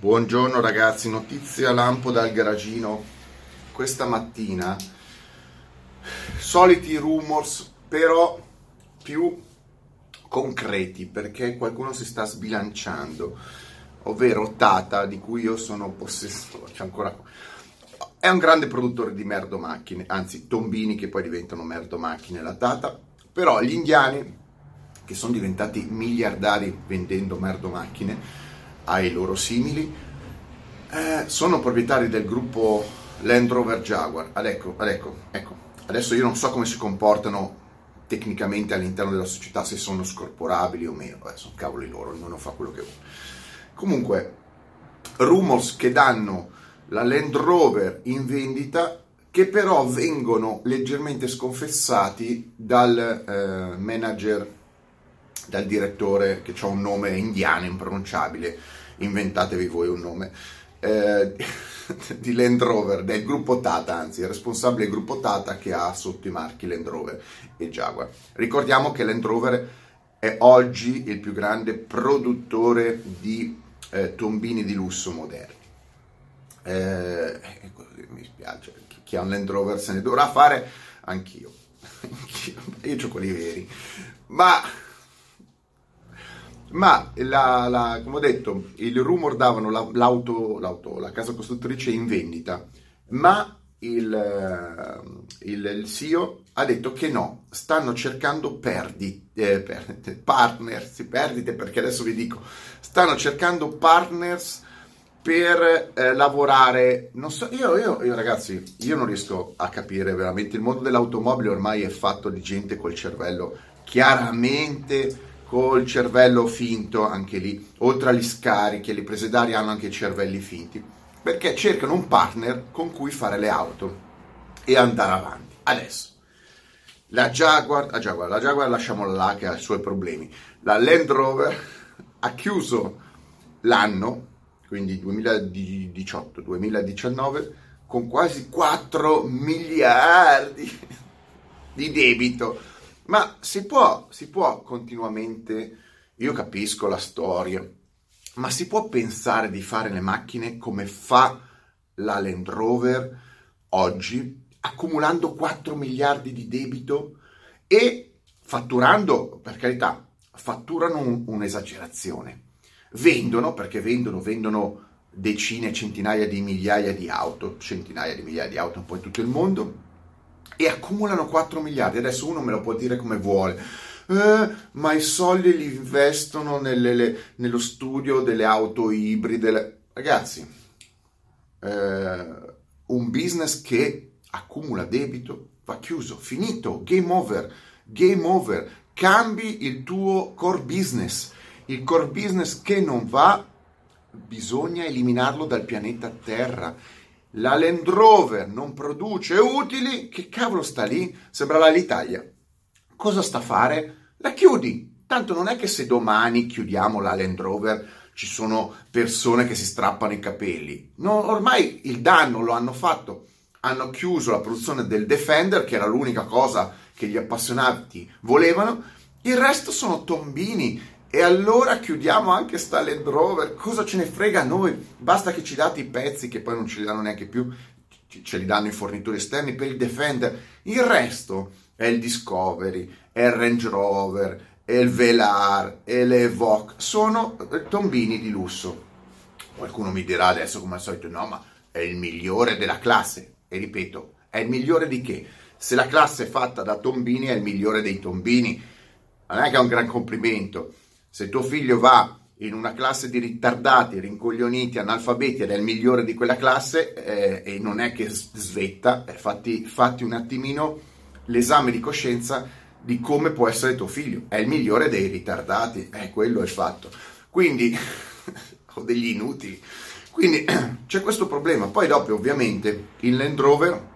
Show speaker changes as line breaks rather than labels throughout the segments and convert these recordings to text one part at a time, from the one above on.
Buongiorno ragazzi, notizia lampo dal garagino. Questa mattina soliti rumors, però più concreti perché qualcuno si sta sbilanciando, ovvero Tata, di cui io sono possessore, c'è ancora è un grande produttore di merdo macchine, anzi tombini che poi diventano merdo macchine la Tata, però gli indiani che sono diventati miliardari vendendo merdo macchine ai loro simili, eh, sono proprietari del gruppo Land Rover Jaguar. Ad ecco, ad ecco, ecco, adesso io non so come si comportano tecnicamente all'interno della società, se sono scorporabili o meno, eh, sono cavoli loro, ognuno fa quello che vuole. Comunque, rumors che danno la Land Rover in vendita che però vengono leggermente sconfessati dal eh, manager dal direttore che ha un nome indiano impronunciabile, inventatevi voi un nome, eh, di Land Rover, del gruppo Tata, anzi, il responsabile del gruppo Tata che ha sotto i marchi Land Rover e Jaguar. Ricordiamo che Land Rover è oggi il più grande produttore di eh, tombini di lusso moderni. Eh, mi spiace, chi ha un Land Rover se ne dovrà fare, anch'io, anch'io. io ho quelli veri, ma ma la, la, come ho detto, il rumor davano la, l'auto, l'auto, la casa costruttrice in vendita, ma il, eh, il, il, CEO ha detto che no, stanno cercando perdite, eh, perdite, partners, perdite perché adesso vi dico, stanno cercando partners per eh, lavorare, non so, io, io, io ragazzi, io non riesco a capire veramente, il mondo dell'automobile ormai è fatto di gente col cervello chiaramente col cervello finto anche lì, oltre agli scarichi e le prese d'aria hanno anche i cervelli finti, perché cercano un partner con cui fare le auto e andare avanti. Adesso, la Jaguar, la Jaguar, la Jaguar lasciamola là che ha i suoi problemi, la Land Rover ha chiuso l'anno, quindi 2018-2019, con quasi 4 miliardi di debito ma si può, si può continuamente, io capisco la storia, ma si può pensare di fare le macchine come fa la Land Rover oggi, accumulando 4 miliardi di debito e fatturando, per carità, fatturano un, un'esagerazione. Vendono, perché vendono, vendono decine, centinaia di migliaia di auto, centinaia di migliaia di auto un po' in tutto il mondo, e accumulano 4 miliardi. Adesso uno me lo può dire come vuole. Eh, ma i soldi li investono nelle, le, nello studio delle auto ibride. Ragazzi, eh, un business che accumula debito va chiuso, finito, game over, game over. Cambi il tuo core business. Il core business che non va, bisogna eliminarlo dal pianeta Terra la Land Rover non produce utili, che cavolo sta lì? Sembra l'Italia. Cosa sta a fare? La chiudi. Tanto non è che se domani chiudiamo la Land Rover ci sono persone che si strappano i capelli. No, ormai il danno lo hanno fatto. Hanno chiuso la produzione del Defender, che era l'unica cosa che gli appassionati volevano. Il resto sono tombini e allora chiudiamo anche sta Land Rover, cosa ce ne frega a noi? Basta che ci date i pezzi che poi non ce li danno neanche più, ce li danno i fornitori esterni per il Defender. Il resto è il Discovery, è il Range Rover, è il Velar, è l'Evoque, sono tombini di lusso. Qualcuno mi dirà adesso come al solito, no, ma è il migliore della classe. E ripeto, è il migliore di che? Se la classe è fatta da tombini è il migliore dei tombini. Non è che è un gran complimento se tuo figlio va in una classe di ritardati, rincoglioniti, analfabeti ed è il migliore di quella classe eh, e non è che svetta, eh, fatti, fatti un attimino l'esame di coscienza di come può essere tuo figlio. È il migliore dei ritardati, è quello è il fatto. Quindi, ho degli inutili. Quindi c'è questo problema. Poi dopo ovviamente il Land Rover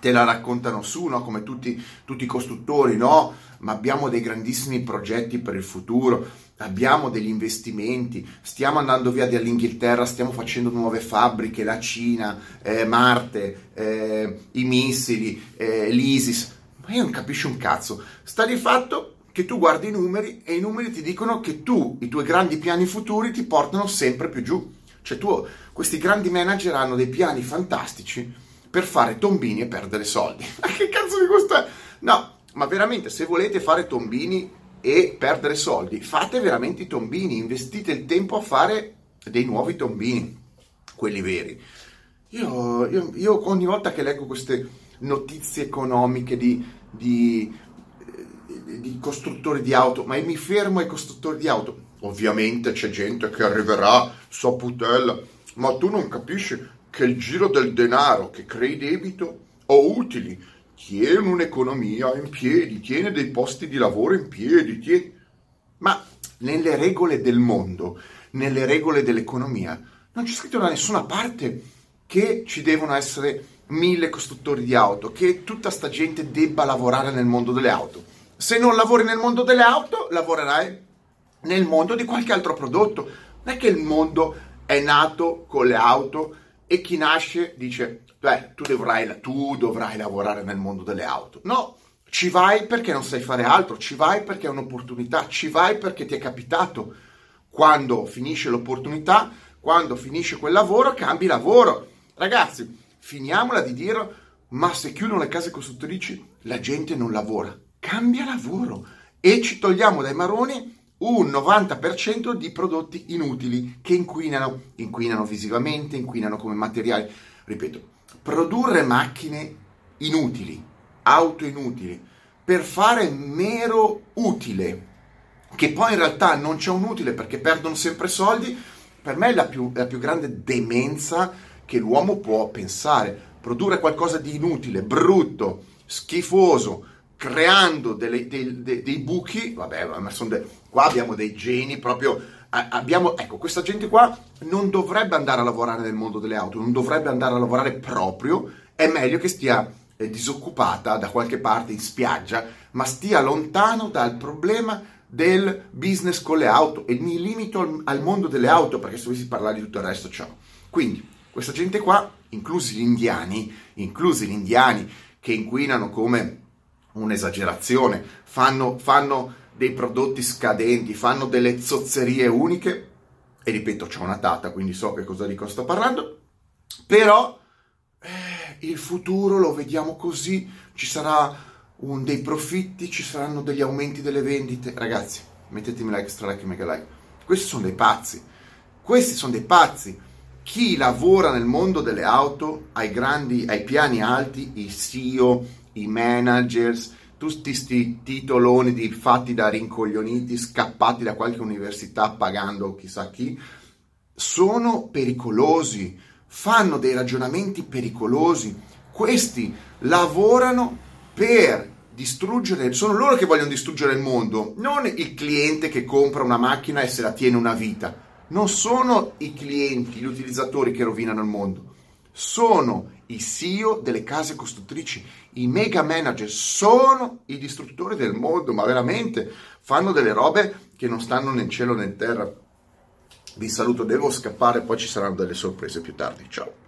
te la raccontano su, no? come tutti, tutti i costruttori, no? ma abbiamo dei grandissimi progetti per il futuro, abbiamo degli investimenti, stiamo andando via dall'Inghilterra, stiamo facendo nuove fabbriche, la Cina, eh, Marte, eh, i missili, eh, l'ISIS, ma io non capisco un cazzo. Sta di fatto che tu guardi i numeri e i numeri ti dicono che tu, i tuoi grandi piani futuri ti portano sempre più giù. Cioè tu, questi grandi manager hanno dei piani fantastici per fare tombini e perdere soldi. Ma che cazzo di costa? No, ma veramente se volete fare tombini e perdere soldi, fate veramente i tombini, investite il tempo a fare dei nuovi tombini, quelli veri. Io, io, io ogni volta che leggo queste notizie economiche di, di, eh, di costruttori di auto, ma mi fermo ai costruttori di auto, Ovviamente c'è gente che arriverà, so putella, ma tu non capisci che il giro del denaro che crei debito o utili tiene un'economia in piedi, tiene dei posti di lavoro in piedi, tiene... ma nelle regole del mondo, nelle regole dell'economia, non c'è scritto da nessuna parte che ci devono essere mille costruttori di auto, che tutta sta gente debba lavorare nel mondo delle auto. Se non lavori nel mondo delle auto, lavorerai nel mondo di qualche altro prodotto. Non è che il mondo è nato con le auto e chi nasce dice, beh, tu dovrai, tu dovrai lavorare nel mondo delle auto. No, ci vai perché non sai fare altro, ci vai perché è un'opportunità, ci vai perché ti è capitato. Quando finisce l'opportunità, quando finisce quel lavoro, cambi lavoro. Ragazzi, finiamola di dire, ma se chiudono le case costruttrici, la gente non lavora. Cambia lavoro e ci togliamo dai maroni un 90% di prodotti inutili che inquinano, inquinano visivamente, inquinano come materiali. Ripeto, produrre macchine inutili, auto inutili, per fare mero utile, che poi in realtà non c'è un utile perché perdono sempre soldi, per me è la più, la più grande demenza che l'uomo può pensare. Produrre qualcosa di inutile, brutto, schifoso, creando delle, dei, dei, dei, buchi, vabbè, ma sono de, qua abbiamo dei geni proprio, abbiamo, ecco, questa gente qua non dovrebbe andare a lavorare nel mondo delle auto, non dovrebbe andare a lavorare proprio, è meglio che stia eh, disoccupata da qualche parte in spiaggia, ma stia lontano dal problema del business con le auto e mi limito al, al mondo delle auto perché se dovessi parlare di tutto il resto ciao. Quindi, questa gente qua, inclusi gli indiani, inclusi gli indiani che inquinano come un'esagerazione, fanno, fanno dei prodotti scadenti, fanno delle zozzerie uniche, e ripeto, c'è una data, quindi so che cosa di cosa sto parlando, però eh, il futuro lo vediamo così, ci sarà un, dei profitti, ci saranno degli aumenti delle vendite. Ragazzi, mettetemi like, stra like, mega like. Questi sono dei pazzi, questi sono dei pazzi. Chi lavora nel mondo delle auto, ai grandi, ai piani alti, i CEO, i managers, tutti questi titoloni di, fatti da rincoglioniti, scappati da qualche università pagando chissà chi, sono pericolosi, fanno dei ragionamenti pericolosi. Questi lavorano per distruggere, sono loro che vogliono distruggere il mondo, non il cliente che compra una macchina e se la tiene una vita. Non sono i clienti, gli utilizzatori che rovinano il mondo, sono i CEO delle case costruttrici, i mega manager sono i distruttori del mondo, ma veramente fanno delle robe che non stanno né in cielo né in terra. Vi saluto, devo scappare, poi ci saranno delle sorprese più tardi. Ciao.